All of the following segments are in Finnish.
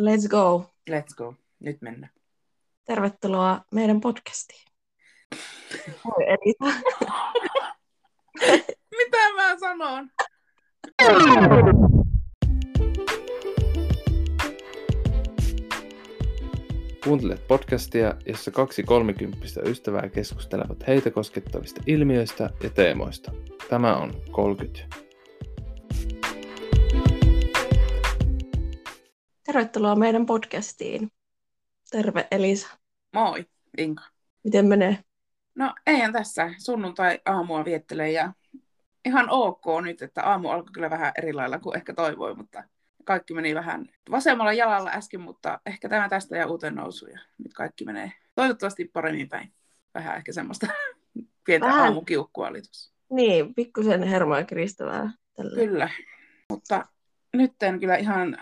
Let's go. Let's go. Nyt mennään. Tervetuloa meidän podcastiin. Elisa. Mitä mä sanon? Kuuntelet podcastia, jossa kaksi kolmikymppistä ystävää keskustelevat heitä koskettavista ilmiöistä ja teemoista. Tämä on 30. Tervetuloa meidän podcastiin. Terve Elisa. Moi, Inka. Miten menee? No eihän tässä sunnuntai-aamua viettele ja ihan ok nyt, että aamu alkoi kyllä vähän eri lailla kuin ehkä toivoi, mutta kaikki meni vähän vasemmalla jalalla äsken, mutta ehkä tämä tästä ja uuteen nousu ja nyt kaikki menee toivottavasti paremmin päin. Vähän ehkä semmoista pientä Vähän. aamukiukkua oli tuossa. Niin, pikkusen hermoja kiristävää. Tällä. Kyllä, mutta nyt en kyllä ihan,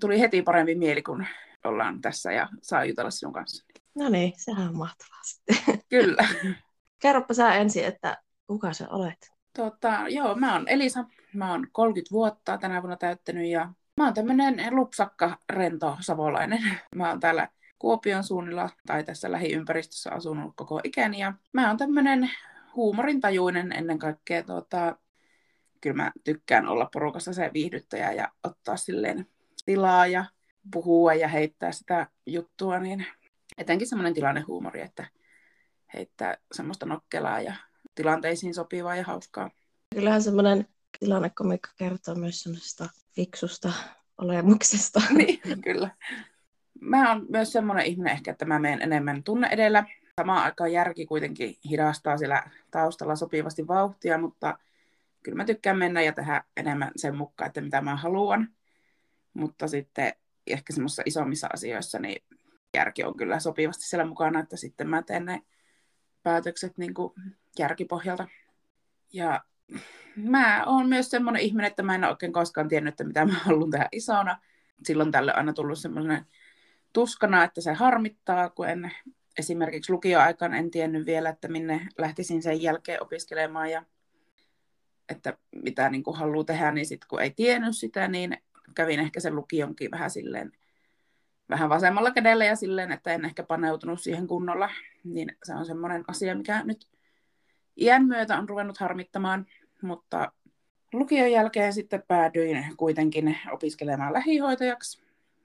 tuli heti parempi mieli, kun ollaan tässä ja saa jutella sinun kanssa. No niin, sehän on mahtavaa sitten. Kyllä. Kerropa sä ensin, että kuka sä olet? Tota, joo, mä oon Elisa. Mä oon 30 vuotta tänä vuonna täyttänyt ja mä oon tämmönen lupsakka, rento savolainen. Mä oon täällä Kuopion suunnilla tai tässä lähiympäristössä asunut koko ikäni ja mä oon tämmönen huumorintajuinen ennen kaikkea. Tota, kyllä mä tykkään olla porukassa se viihdyttäjä ja ottaa silleen tilaa ja puhua ja heittää sitä juttua, niin etenkin semmoinen tilannehuumori, että heittää semmoista nokkelaa ja tilanteisiin sopivaa ja hauskaa. Kyllähän semmoinen tilannekomikka kertoo myös semmoisesta fiksusta olemuksesta. niin, kyllä. Mä oon myös semmoinen ihminen ehkä, että mä menen enemmän tunne edellä. Samaan aikaan järki kuitenkin hidastaa siellä taustalla sopivasti vauhtia, mutta kyllä mä tykkään mennä ja tehdä enemmän sen mukaan, että mitä mä haluan. Mutta sitten ehkä semmoisissa isommissa asioissa niin järki on kyllä sopivasti siellä mukana, että sitten mä teen ne päätökset niin kuin järkipohjalta. Ja mä oon myös semmoinen ihminen, että mä en ole oikein koskaan tiennyt, että mitä mä haluan tehdä isona. Silloin tälle aina tullut semmoinen tuskana, että se harmittaa, kun en esimerkiksi lukioaikaan en tiennyt vielä, että minne lähtisin sen jälkeen opiskelemaan ja että mitä niin kuin haluaa tehdä, niin sitten kun ei tiennyt sitä, niin kävin ehkä sen lukionkin vähän silleen vähän vasemmalla kädellä ja silleen, että en ehkä paneutunut siihen kunnolla, niin se on semmoinen asia, mikä nyt iän myötä on ruvennut harmittamaan, mutta lukion jälkeen sitten päädyin kuitenkin opiskelemaan lähihoitajaksi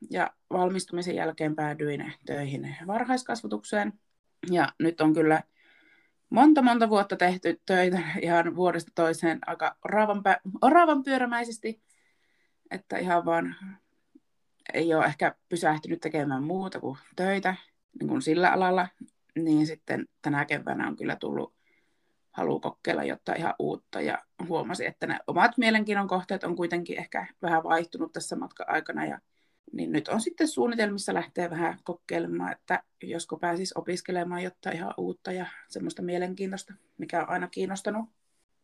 ja valmistumisen jälkeen päädyin töihin varhaiskasvatukseen. Ja nyt on kyllä monta monta vuotta tehty töitä ihan vuodesta toiseen aika oravan, pä- oravan pyörämäisesti, että ihan vaan ei ole ehkä pysähtynyt tekemään muuta kuin töitä niin kuin sillä alalla, niin sitten tänä keväänä on kyllä tullut halu kokeilla jotain ihan uutta ja huomasi, että ne omat mielenkiinnon kohteet on kuitenkin ehkä vähän vaihtunut tässä matkan aikana ja niin nyt on sitten suunnitelmissa lähteä vähän kokeilemaan, että josko pääsis opiskelemaan jotain ihan uutta ja semmoista mielenkiintoista, mikä on aina kiinnostanut.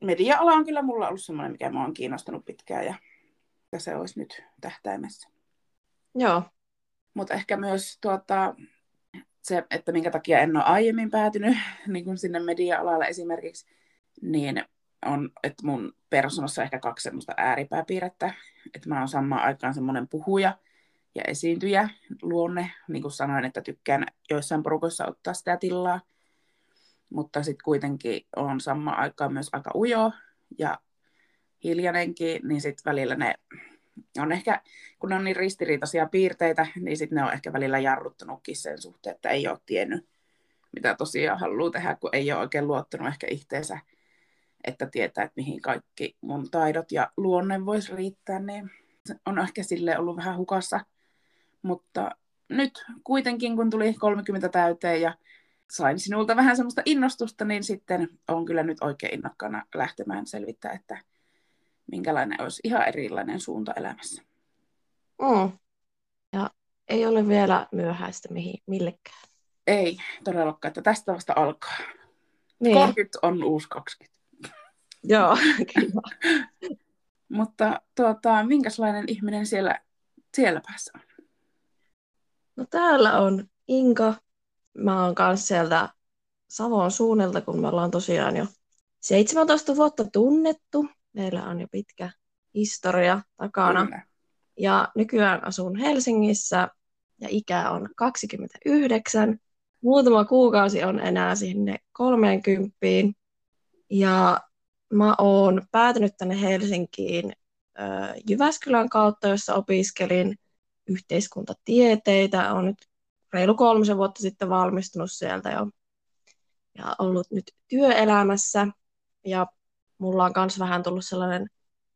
Media-ala on kyllä mulla ollut semmoinen, mikä mua on kiinnostanut pitkään ja se olisi nyt tähtäimessä. Joo, Mutta ehkä myös tuota, se, että minkä takia en ole aiemmin päätynyt niin kuin sinne media-alalle esimerkiksi, niin on, että mun persoonassa on ehkä kaksi semmoista ääripääpiirrettä. Että mä oon samaan aikaan semmoinen puhuja ja esiintyjä luonne. Niin kuin sanoin, että tykkään joissain porukoissa ottaa sitä tilaa. Mutta sitten kuitenkin on samaan aikaan myös aika ujo ja hiljainenkin, niin sitten välillä ne on ehkä, kun ne on niin ristiriitaisia piirteitä, niin sitten ne on ehkä välillä jarruttanutkin sen suhteen, että ei ole tiennyt, mitä tosiaan haluaa tehdä, kun ei ole oikein luottanut ehkä itteensä, että tietää, että mihin kaikki mun taidot ja luonne voisi riittää, niin on ehkä sille ollut vähän hukassa. Mutta nyt kuitenkin, kun tuli 30 täyteen ja sain sinulta vähän semmoista innostusta, niin sitten on kyllä nyt oikein innokkaana lähtemään selvittää, että minkälainen olisi ihan erilainen suunta elämässä. mm. ja ei ole vielä myöhäistä mihin, millekään. Ei todellakaan, että tästä vasta alkaa. Niin, 30 on uusi 20. joo, kyllä. Mutta tuota, minkälainen ihminen siellä, siellä päässä on? No täällä on Inka. Mä oon kanssa sieltä Savon suunnilta, kun me ollaan tosiaan jo 17 vuotta tunnettu. Meillä on jo pitkä historia takana. Kyllä. Ja nykyään asun Helsingissä ja ikä on 29. Muutama kuukausi on enää sinne 30. Ja mä oon päätynyt tänne Helsinkiin Jyväskylän kautta, jossa opiskelin yhteiskuntatieteitä. Olen nyt reilu kolmisen vuotta sitten valmistunut sieltä jo ja ollut nyt työelämässä. Ja mulla on myös vähän tullut sellainen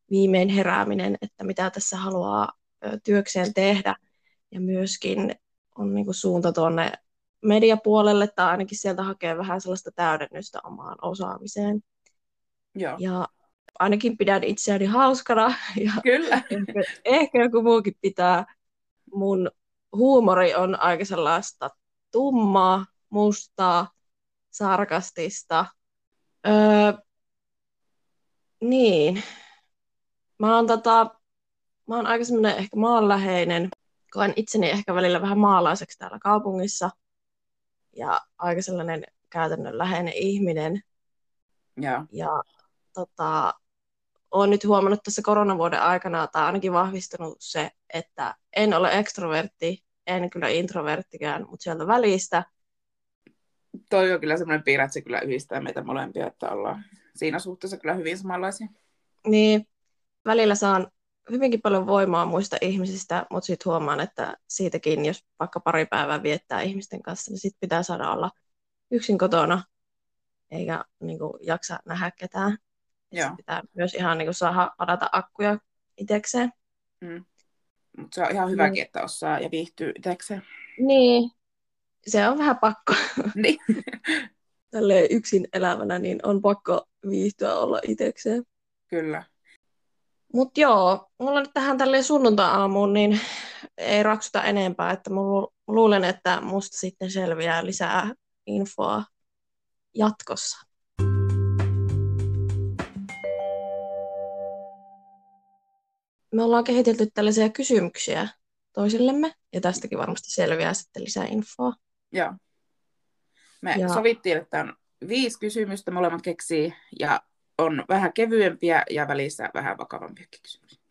viimein herääminen, että mitä tässä haluaa työkseen tehdä. Ja myöskin on niin kuin suunta tuonne mediapuolelle tai ainakin sieltä hakee vähän sellaista täydennystä omaan osaamiseen. Joo. Ja ainakin pidän itseäni hauskana. Ja Kyllä. ehkä, ehkä joku muukin pitää. Mun huumori on aika sellaista tummaa, mustaa, sarkastista. Öö, niin. Mä oon, tota, mä oon aika semmoinen ehkä maanläheinen. Koen itseni ehkä välillä vähän maalaiseksi täällä kaupungissa. Ja aika sellainen käytännönläheinen ihminen. Joo. Ja tota, olen nyt huomannut tässä koronavuoden aikana, tai ainakin vahvistunut se, että en ole ekstrovertti, en kyllä introverttikään, mutta sieltä välistä. Toi on kyllä semmoinen piirre, että se kyllä yhdistää meitä molempia, että ollaan siinä suhteessa kyllä hyvin samanlaisia. Niin, välillä saan hyvinkin paljon voimaa muista ihmisistä, mutta sitten huomaan, että siitäkin, jos vaikka pari päivää viettää ihmisten kanssa, niin sitten pitää saada olla yksin kotona, eikä niin kuin, jaksa nähdä ketään. Joo. Sit pitää myös ihan niin kuin, saada ladata akkuja itsekseen. Mm. Mutta se on ihan hyväkin, että osaa ja viihtyy itsekseen. Niin, se on vähän pakko. Niin. Tälle yksin elävänä, niin on pakko viihtyä olla itsekseen. Kyllä. Mutta joo, mulla nyt tähän tälle sunnuntai-aamuun, niin ei raksuta enempää, että mä lu- luulen, että musta sitten selviää lisää infoa jatkossa. Me ollaan kehitelty tällaisia kysymyksiä toisillemme, ja tästäkin varmasti selviää sitten lisää infoa. Joo. Me Ja- sovittiin, että on viisi kysymystä molemmat keksii ja on vähän kevyempiä ja välissä vähän vakavampia kysymyksiä.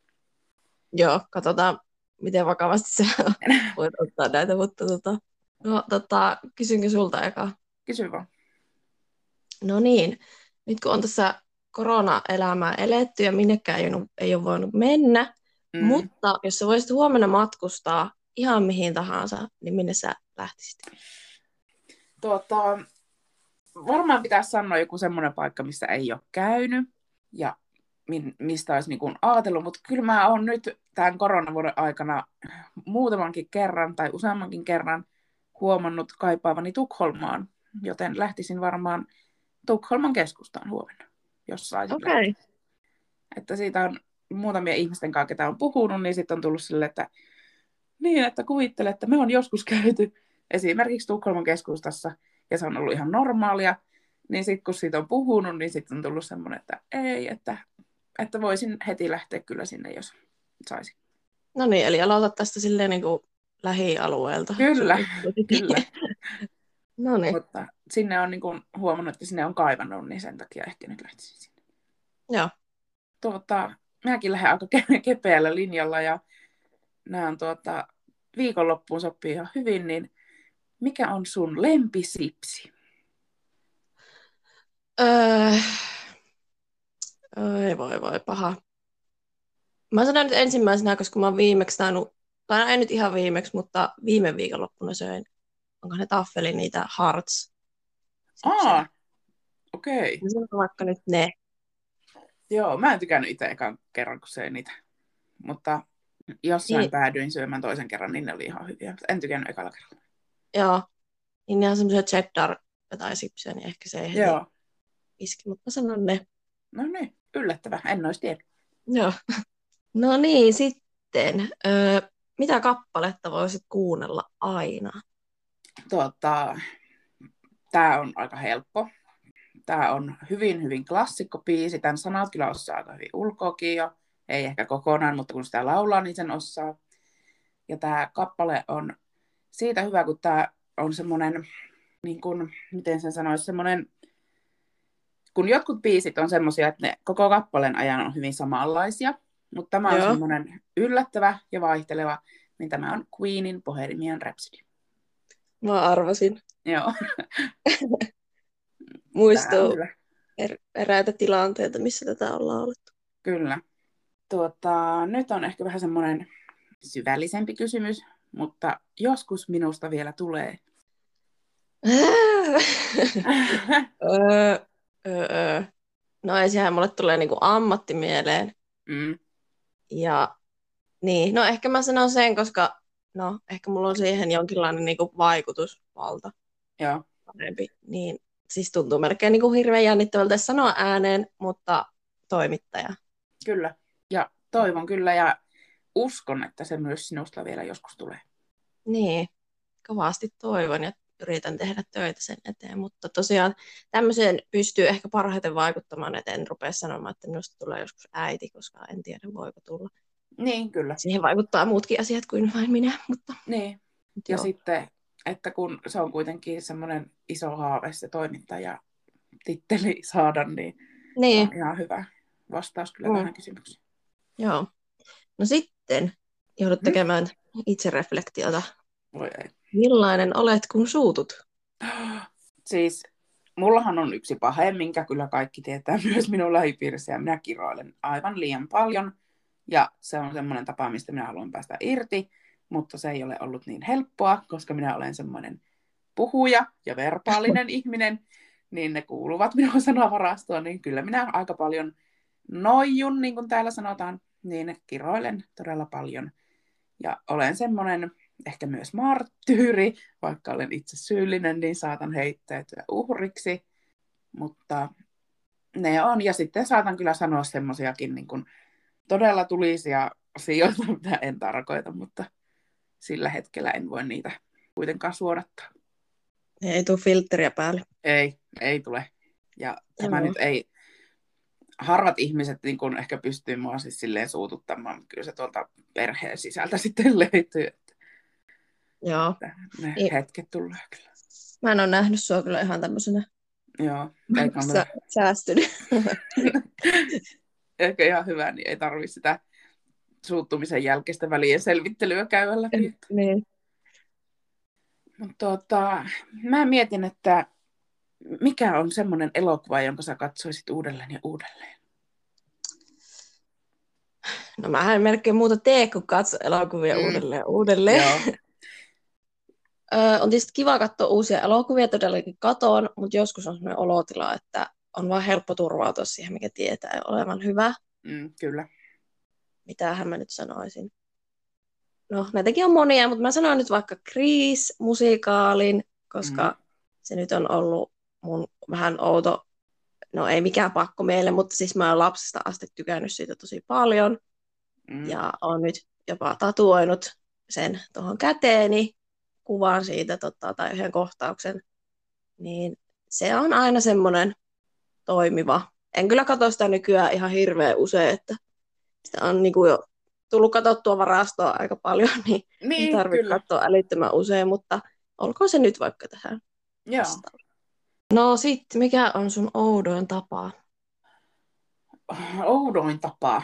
Joo, katsotaan, miten vakavasti se voit ottaa näitä, mutta tota, no, tota, kysynkö sulta eka? Kysy vaan. No niin, nyt kun on tässä korona-elämää eletty ja minnekään ei ole, ei ole voinut mennä, mm. mutta jos sä voisit huomenna matkustaa ihan mihin tahansa, niin minne sä lähtisit? Tuota, varmaan pitäisi sanoa joku semmoinen paikka, missä ei ole käynyt ja min, mistä olisi niin kuin ajatellut, mutta kyllä mä oon nyt tämän koronavuoden aikana muutamankin kerran tai useammankin kerran huomannut kaipaavani Tukholmaan, joten lähtisin varmaan Tukholman keskustaan huomenna, jos saisin lähteä. Että siitä on muutamia ihmisten kanssa, ketä on puhunut, niin sitten on tullut sille, että niin, että kuvittele, että me on joskus käyty esimerkiksi Tukholman keskustassa, ja se on ollut ihan normaalia, niin sitten kun siitä on puhunut, niin sitten on tullut semmoinen, että ei, että, että voisin heti lähteä kyllä sinne, jos saisin. No niin, eli aloita tästä silleen niin kuin lähialueelta. Kyllä, Kyllä, no niin, mutta sinne on niin kuin huomannut, että sinne on kaivannut, niin sen takia ehkä nyt lähtisin sinne. joo. Tuota, minäkin lähden aika ke- kepeällä linjalla ja nämä tuota, viikonloppuun sopii ihan hyvin, niin mikä on sun lempisipsi? Öö, ei voi voi, paha. Mä sanon nyt ensimmäisenä, koska mä oon viimeksi tainnut, tai no ei nyt ihan viimeksi, mutta viime viikonloppuna söin, onko ne taffeli niitä hearts. Aa, okei. Okay. Mä sanon vaikka nyt ne. Joo, mä en tykännyt itse ekan kerran, kun söin niitä. Mutta jossain Niin. päädyin syömään toisen kerran, niin ne oli ihan hyviä. En tykännyt ekalla kerralla. Joo. Niin ne on semmoisia cheddar jotain sipsiä, niin ehkä se ei Joo. iski, mutta mä sanon ne. No niin, yllättävä. En olisi tiennyt. Joo. No niin, sitten. Öö, mitä kappaletta voisit kuunnella aina? Tuota, tämä on aika helppo. Tämä on hyvin, hyvin klassikkopiisi. Tämän sanat kyllä osaa aika hyvin ulkoakin jo. Ei ehkä kokonaan, mutta kun sitä laulaa, niin sen osaa. Ja tämä kappale on siitä hyvä, kun tämä on semmoinen, niin kuin, miten sen sanoisi, semmoinen, kun jotkut biisit on semmoisia, että ne koko kappaleen ajan on hyvin samanlaisia, Mutta tämä on Joo. semmoinen yllättävä ja vaihteleva, niin tämä on Queenin Bohemian Rhapsody. Mä arvasin. Joo, Muistuu er, eräitä tilanteita, missä tätä ollaan olettu. Kyllä. Tuota, nyt on ehkä vähän semmoinen syvällisempi kysymys, mutta joskus minusta vielä tulee. öö, öö, öö. No ensinhän mulle tulee niinku ammatti mieleen. mm, Ja niin, no ehkä mä sanon sen, koska no ehkä mulla on siihen jonkinlainen niinku vaikutusvalta joo, parempi. Niin siis tuntuu melkein niinku hirveän jännittävältä sanoa ääneen, mutta toimittaja. kyllä. Ja toivon kyllä ja uskon, että se myös sinusta vielä joskus tulee. Niin, kovasti toivon ja yritän tehdä töitä sen eteen, mutta tosiaan tämmöiseen pystyy ehkä parhaiten vaikuttamaan, että en rupea sanomaan, että minusta tulee joskus äiti, koska en tiedä voiko tulla. Niin, kyllä. Siihen vaikuttaa muutkin asiat kuin vain minä, mutta Niin. mutta Ja joo. sitten, että kun se on kuitenkin semmoinen iso haave se toimittaja titteli saada, niin Niin, on ihan hyvä vastaus kyllä Mm. tähän kysymykseen. joo. No sitten joudut Mhm. tekemään itsereflektiota. Voi ei. Millainen olet, kun suutut? Siis mullahan on yksi pahe, minkä kyllä kaikki tietää myös minun lähipiirissä, ja minä kiroilen aivan liian paljon. Ja se on semmoinen tapa, mistä minä haluan päästä irti, mutta se ei ole ollut niin helppoa, koska minä olen semmoinen puhuja ja verbaalinen ihminen, niin ne kuuluvat minun sanavarastoon, niin kyllä minä aika paljon noijun, niin kuin täällä sanotaan, niin kiroilen todella paljon. Ja olen semmoinen ehkä myös marttyyri, vaikka olen itse syyllinen, niin saatan heittäytyä uhriksi. Mutta ne on, ja sitten saatan kyllä sanoa semmoisiakin niin kuin todella tulisia asioita, mitä en tarkoita, mutta sillä hetkellä en voi niitä kuitenkaan suodattaa. Ei tule filtteriä päälle. Ei, ei tule. Ja tämä Joo. nyt ei, harvat ihmiset niin kun ehkä pystyy mua siis silleen suututtamaan, mutta kyllä se tuolta perheen sisältä sitten löytyy, että Joo. ne Ei. hetket tulee kyllä. Mä en ole nähnyt sua kyllä ihan tämmöisenä Joo, sä, säästynyt. Ehkä ihan hyvä, niin ei tarvi sitä suuttumisen jälkeistä välien selvittelyä käydä läpi. niin. Mutta tota, mä mietin, että mikä on semmoinen elokuva, jonka sä katsoisit uudelleen ja uudelleen? No mä en melkein muuta tee, kun katso elokuvia Mm. uudelleen ja uudelleen. Joo. On tietysti kiva katsoa uusia elokuvia, todellakin katoon, mutta joskus on sellainen olotila, että on vaan helppo turvautua siihen, mikä tietää olevan hyvä. Mm, kyllä. Mitähän mä nyt sanoisin. No, näitäkin on monia, mutta mä sanon nyt vaikka Grease-musikaalin, koska Mm. se nyt on ollut mun vähän outo, no ei mikään pakko meille, mutta siis mä oon lapsesta asti tykännyt siitä tosi paljon. Mm. Ja on nyt jopa tatuoinut sen tuohon käteeni, kuvan siitä tota, tai yhden kohtauksen. Niin se on aina semmoinen toimiva. En kyllä katso sitä nykyään ihan hirveän usein, että sitä on niinku jo tullut katsottua varastoa aika paljon, niin, ei Niin, tarvitse katsoa älyttömän usein, mutta olkoon se nyt vaikka tähän Joo. vastaus. No sitten, mikä on sun oudoin tapa? Oudoin tapa.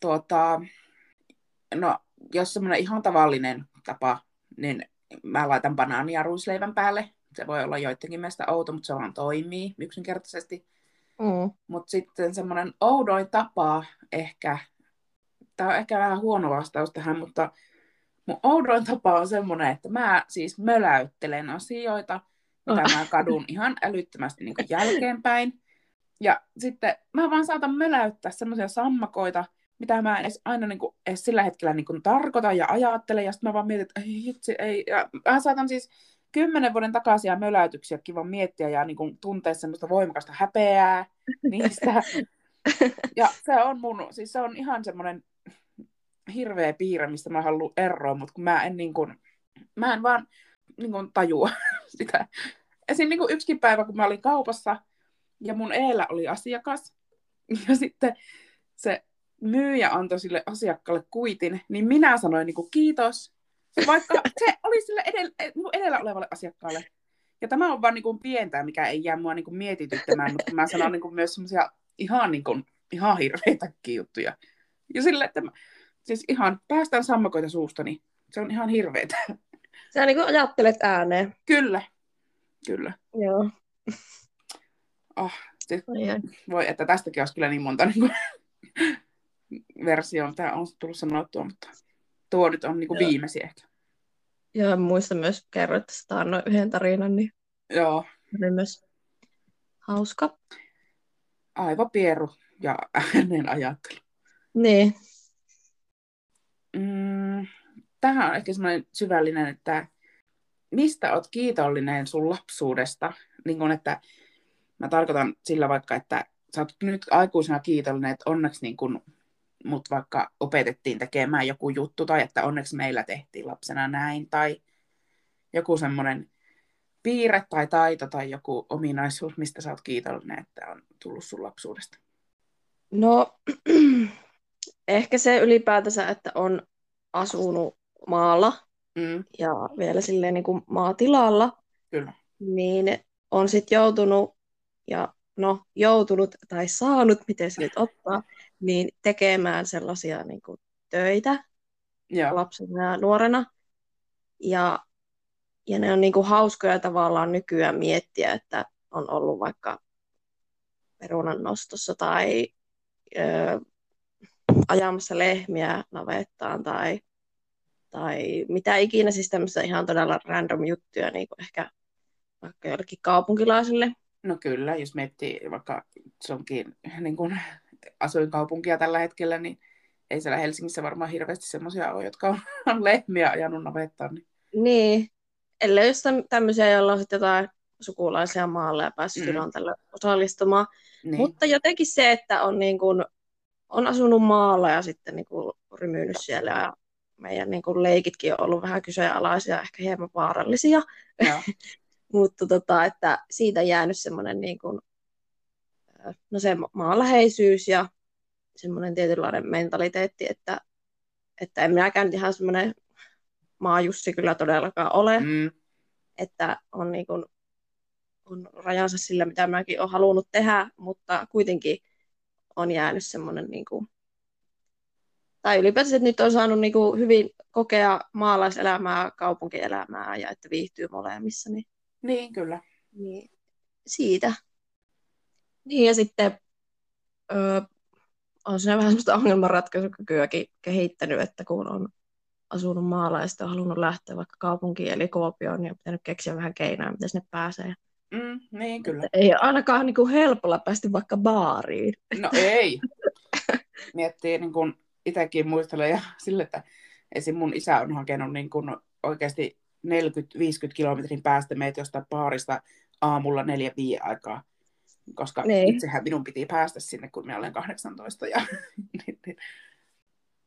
Tuota, no, jos semmoinen ihan tavallinen tapa, niin mä laitan banaania ruisleivän päälle. Se voi olla joidenkin mielestä outo, mutta se vaan toimii yksinkertaisesti. Mm. Mutta sitten semmoinen oudoin tapa ehkä, tämä on ehkä vähän huono vastaus tähän, mutta mun oudoin tapa on semmoinen, että mä siis möläyttelen asioita, mitä mä kadun ihan älyttömästi niin kuin jälkeenpäin. Ja sitten mä vaan saatan möläyttää semmoisia sammakoita, mitä mä en edes aina niin kuin, edes sillä hetkellä niin kuin tarkoita ja ajattele. Ja sitten mä vaan mietin, että ei hitsi, ei. Ja mä saatan siis kymmenen vuoden takaisia möläytyksiä kivan miettiä ja niin kuin tuntea semmoista voimakasta häpeää niistä. Ja se on mun, siis se on ihan semmoinen hirveä piirre, mistä mä haluan eroa, mutta kun mä en niin kuin, mä en vaan niin kuin tajua sitä. Esim. Niin kuin yksikin päivä, kun mä olin kaupassa ja mun eellä oli asiakas ja sitten se myyjä antoi sille asiakkaalle kuitin, niin minä sanoin niin kuin kiitos, vaikka se oli sille edellä, niin kuin edellä olevalle asiakkaalle. Ja tämä on vaan niin kuin pientä, mikä ei jää mua niin kuin mietityttämään, mutta mä sanon niin kuin myös semmoisia ihan, niin kuin, ihan hirveitäkin juttuja. Ja sillä, että mä, siis ihan päästään sammakoita suustani. Se on ihan hirveetä. Sä niin ajattelet ääneen. Kyllä, kyllä. Joo. Oh, Ai ai. voi, että tästäkin olisi kyllä niin monta niin kuin, versioa, mitä on tullut sanottua, mutta tuo nyt on niin kuin Joo. viimeisin ehkä. Joo, muista myös kerroit tästä annoin yhden tarinan, niin Joo, oli myös hauska. aivopieru ja äänen ajattelu. Niin. Mm, tähän on ehkä semmoinen syvällinen, että mistä oot kiitollinen sun lapsuudesta? Niin kun, että mä tarkoitan sillä vaikka, että sä oot nyt aikuisena kiitollinen, että onneksi niin kun mut vaikka opetettiin tekemään joku juttu, tai että onneksi meillä tehtiin lapsena näin, tai joku semmoinen piirre tai taito tai joku ominaisuus, mistä sä oot kiitollinen, että on tullut sun lapsuudesta. No, ehkä se ylipäätänsä, että on asunut maalla Mm, ja vielä silleen niin kuin maatilalla, kyllä. niin on sitten joutunut, ja no joutunut tai saanut, miten se nyt ottaa, niin tekemään sellaisia niin kuin töitä Joo. lapsena ja nuorena. Ja, ja ne on niin kuin hauskoja tavallaan nykyään miettiä, että on ollut vaikka perunan nostossa tai ö, ajamassa lehmiä navettaan tai, tai mitä ikinä, siis tämmöistä ihan todella random juttuja, niin kuin ehkä vaikka jollekin kaupunkilaisille. No kyllä, jos miettii vaikka se onkin niin kuin asuinkaupunkia tällä hetkellä, niin ei siellä Helsingissä varmaan hirveästi semmoisia ole, jotka on, lehmiä ajanut navettaan. Niin. Niin, ellei täm- tämmöisiä, joilla on sitten jotain sukulaisia maalle ja päässyt Mm. tälle osallistumaan. Niin. Mutta jotenkin se, että on, niin kuin, on asunut maalla ja sitten niin kuin rymynyt siellä ja meidän niin kuin leikitkin on ollut vähän kyseenalaisia, ehkä hieman vaarallisia. Mutta tota, että siitä on jäänyt semmoinen niin kuin, no se maanläheisyys ja semmoinen tietynlainen mentaliteetti, että, että en minäkään ihan semmoinen maajussi kyllä todellakaan ole, Mm, että on, niin kuin, on rajansa sillä, mitä mäkin olen halunnut tehdä, mutta kuitenkin on jäänyt semmoinen, niin kuin, tai ylipäätään, että nyt on saanut niin kuin, hyvin kokea maalaiselämää, kaupunkielämää ja että viihtyy molemmissa, niin, niin, kyllä. niin siitä. Niin ja sitten öö, on siinä vähän semmoista ongelmanratkaisukykyäkin kehittänyt, että kun on asunut maalla ja sitten on halunnut lähteä vaikka kaupunkiin eli Kuopioon, niin on pitänyt keksiä vähän keinoja, miten sinne pääsee. Mm, niin, kyllä. Ei ole ainakaan niin kuin helpolla päästä vaikka baariin. No ei. Miettii, niin kuin itsekin muistelee ja sille, että esim. mun isä on hakenut niin kuin oikeasti 40-50 kilometrin päästä meitä jostain baarista aamulla 4-5 aikaa. Koska Niin. itsehän minun piti päästä sinne, kun minä olen 18. Ja, niin, niin,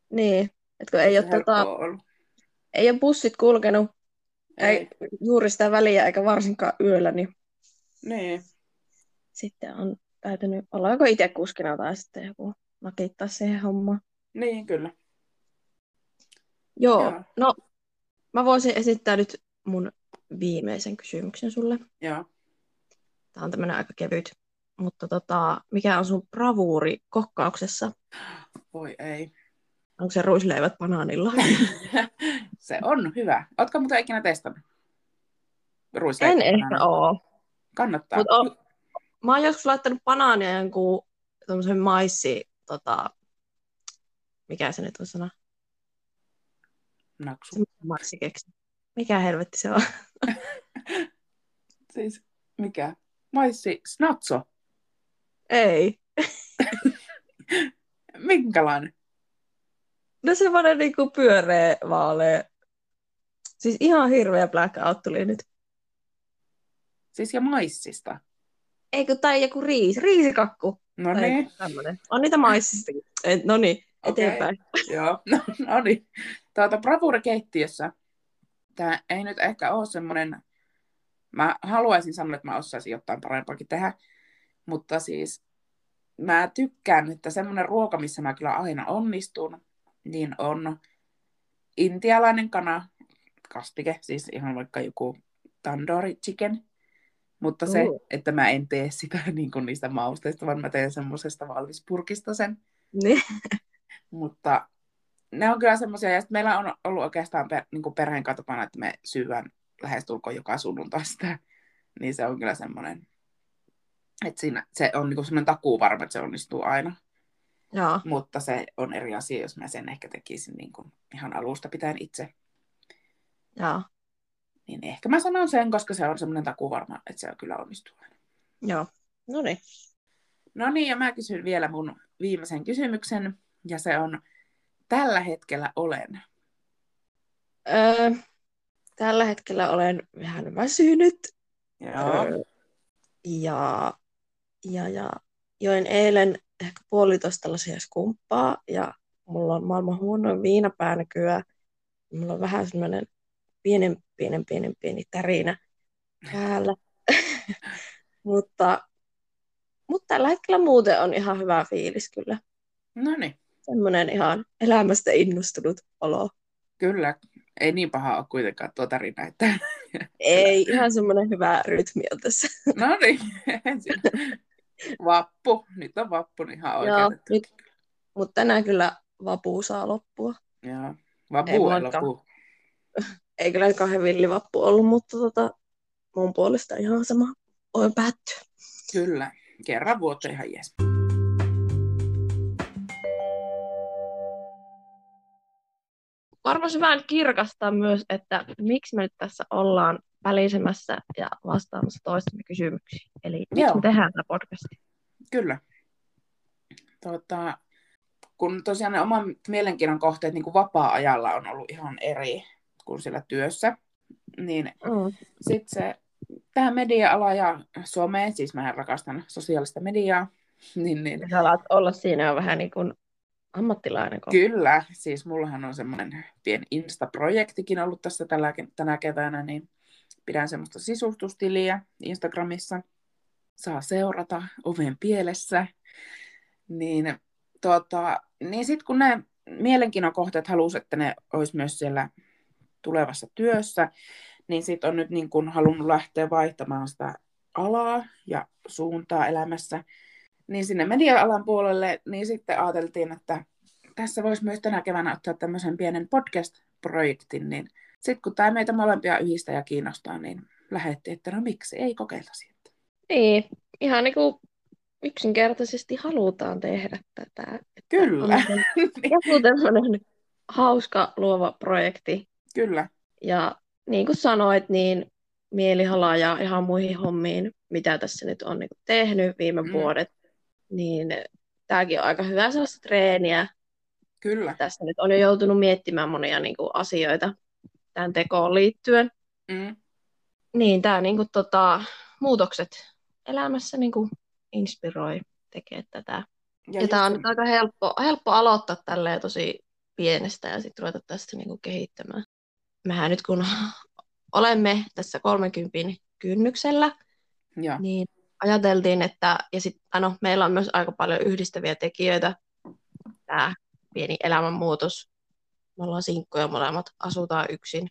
Niin, että kun ei ole, tota, ollut. ei ole bussit kulkenut, ei. Ei. juuri sitä väliä eikä varsinkaan yöllä, niin Niin. sitten on täytynyt olla joko itse kuskina tai sitten joku nakittaa siihen hommaan. Niin, kyllä. Joo, Joo. no mä voisin esittää nyt mun viimeisen kysymyksen sulle. Joo. Tämä on tämmöinen aika kevyt. Mutta tota, mikä on sun bravuuri kokkauksessa? Voi ei. Onko se ruisleivät banaanilla? Se on hyvä. Ootko muuten ikinä testannut? en Ruisleipää ehkä oo. Kannattaa. Mut on, mä oon joskus laittanut banaania jonkun maissi, tota, mikä se nyt on sana? Naksu. Mikä helvetti se on? Siis mikä? Maissi snatso. Ei. Minkälainen? No semmoinen niinku pyöreä, vaalea. Siis ihan hirveä blackout tuli nyt. Siis ja maissista. Eikö tai joku riisi, riisikakku. No niin. On niitä maissistakin. Et, no niin, Eteenpäin. Joo, no, no niin. Tuota, bravura-keittiössä. Tämä ei nyt ehkä ole semmoinen... Mä haluaisin sanoa, että mä osaisin jotain parempaakin tehdä. Mutta siis mä tykkään, että semmoinen ruoka, missä mä kyllä aina onnistun, niin on intialainen kana, kastike, siis ihan vaikka joku tandoori chicken. Mutta se, Oo. että mä en tee sitä niin kuin niistä mausteista, vaan mä teen semmoisesta valmispurkista sen. Niin. Mutta ne on kyllä semmoisia, ja meillä on ollut oikeastaan per, niin kuin perheen katopana, että me syvän lähestulkoon joka sunnuntai sitä. Niin se on kyllä semmoinen, että siinä, se on niin semmoinen takuu varma, että se onnistuu aina. Joo. Mutta se on eri asia, jos mä sen ehkä tekisin niin kuin ihan alusta pitäen itse. Joo. Niin ehkä mä sanon sen, koska se on semmoinen takuu varma, että se kyllä onnistuu aina. Joo. No niin. No niin, ja mä kysyn vielä mun viimeisen kysymyksen, ja se on, tällä hetkellä olen. Öö, tällä hetkellä olen vähän väsynyt. Joo. Öö, ja, ja, ja join eilen ehkä puolitoista lasia skumppaa ja mulla on maailman huonoin viinapää nykyään. Mulla on vähän semmoinen pienen, pienen, pienen, pieni tärinä päällä. mutta, mutta tällä hetkellä muuten on ihan hyvä fiilis kyllä. No niin. Semmoinen ihan elämästä innostunut olo. Kyllä. Ei niin paha ole kuitenkaan tuo tarina, että... Ei, ihan semmoinen hyvä rytmi on tässä. No niin. Vappu. Nyt on vappu, niin ihan Joo, nyt, mutta tänään kyllä vapu saa loppua. Joo. Vappu Ei ei mullakaan. loppu. Ei kyllä kauhean villivappu ollut, mutta tota, mun puolesta ihan sama. Oi päättyä. Kyllä. Kerran vuotta ihan jes. Varmaan nyt kirkastaa myös, että miksi me nyt tässä ollaan välisemässä ja vastaamassa toistemme kysymyksiin. Eli miksi Joo. me tehdään tämä podcasti? Kyllä. Tota, kun tosiaan ne oman mielenkiinnon kohteet niin kuin vapaa-ajalla on ollut ihan eri kuin sillä työssä, niin Mm. sitten se, tämä media-ala ja some, siis mä rakastan sosiaalista mediaa, niin, niin Sä alat olla siinä jo vähän niin kuin ammattilainen. Kun... Kyllä, siis mullahan on semmoinen pieni Insta-projektikin ollut tässä tällä, tänä keväänä, niin pidän semmoista sisustustiliä Instagramissa. Saa seurata oven pielessä. Niin, tota, niin sitten kun ne mielenkiinnon kohteet halusi, että ne olisi myös siellä tulevassa työssä, niin sitten on nyt niin kun halunnut lähteä vaihtamaan sitä alaa ja suuntaa elämässä niin sinne media-alan puolelle, niin sitten ajateltiin, että tässä voisi myös tänä keväänä ottaa tämmöisen pienen podcast-projektin, niin sitten kun tämä meitä molempia yhdistää ja kiinnostaa, niin lähettiin, että no miksi ei kokeiltaisi. Niin, ihan niin kuin yksinkertaisesti halutaan tehdä tätä. Kyllä, On se joku tämmöinen hauska luova projekti. kyllä, Ja niin kuin sanoit, niin mielihala ja ihan muihin hommiin, mitä tässä nyt on niin kuin tehnyt viime mm. vuodet, niin tämäkin on aika hyvä sellaista treeniä. kyllä. Tässä nyt on jo joutunut miettimään monia niin kuin asioita tämän tekoon liittyen. Mm, Niin tämä niin kuin, tota, muutokset elämässä niin kuin, inspiroi tekee tätä. Ja, ja tämä on nyt aika helppo, helppo aloittaa tälleen tosi pienestä ja sitten ruveta tästä niin kuin, kehittämään. Mehän nyt kun olemme tässä 30 kynnyksellä, Joo, niin ajateltiin, että ja sit, no, meillä on myös aika paljon yhdistäviä tekijöitä. Tämä pieni elämänmuutos. Me ollaan sinkkuja molemmat, asutaan yksin.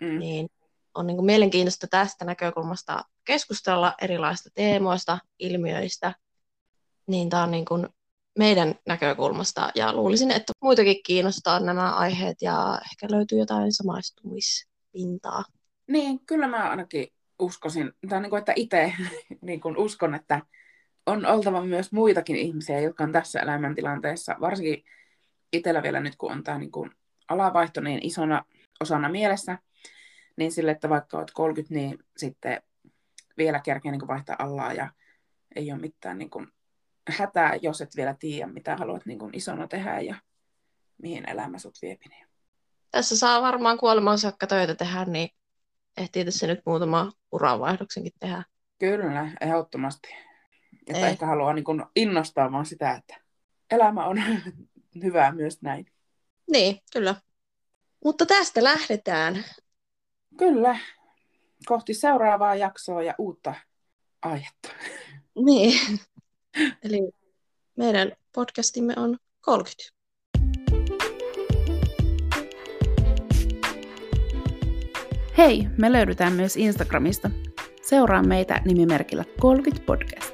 mm, Niin on niin kuin mielenkiintoista tästä näkökulmasta keskustella erilaisista teemoista, ilmiöistä. Niin tämä on niin kuin meidän näkökulmasta ja luulisin, että muitakin kiinnostaa nämä aiheet ja ehkä löytyy jotain samaistumispintaa. Niin, kyllä mä ainakin uskoisin, tai niin kuin, että itse niin kuin uskon, että on oltava myös muitakin ihmisiä, jotka on tässä elämäntilanteessa, varsinkin itsellä vielä nyt, kun on tämä niin kuin alavaihto niin isona osana mielessä, niin sille, että vaikka olet 30, niin sitten vielä kerkeä niin vaihtaa alaa ja ei ole mitään niin kuin hätää, jos et vielä tiedä, mitä haluat niin kuin isona tehdä ja mihin elämä sut viepi. Tässä saa varmaan kuolemaan saakka töitä tehdä, niin ehtii tässä nyt muutama uranvaihdoksenkin tehdä. Kyllä, ehdottomasti. Että Ei. ehkä haluaa niin innostaa vaan sitä, että elämä on hyvää myös näin. Niin, kyllä. Mutta tästä lähdetään. Kyllä, kohti seuraavaa jaksoa ja uutta aihetta. Niin. Eli meidän podcastimme on 30. Hei, me löydytään myös Instagramista. Seuraa meitä nimimerkillä 30 podcast.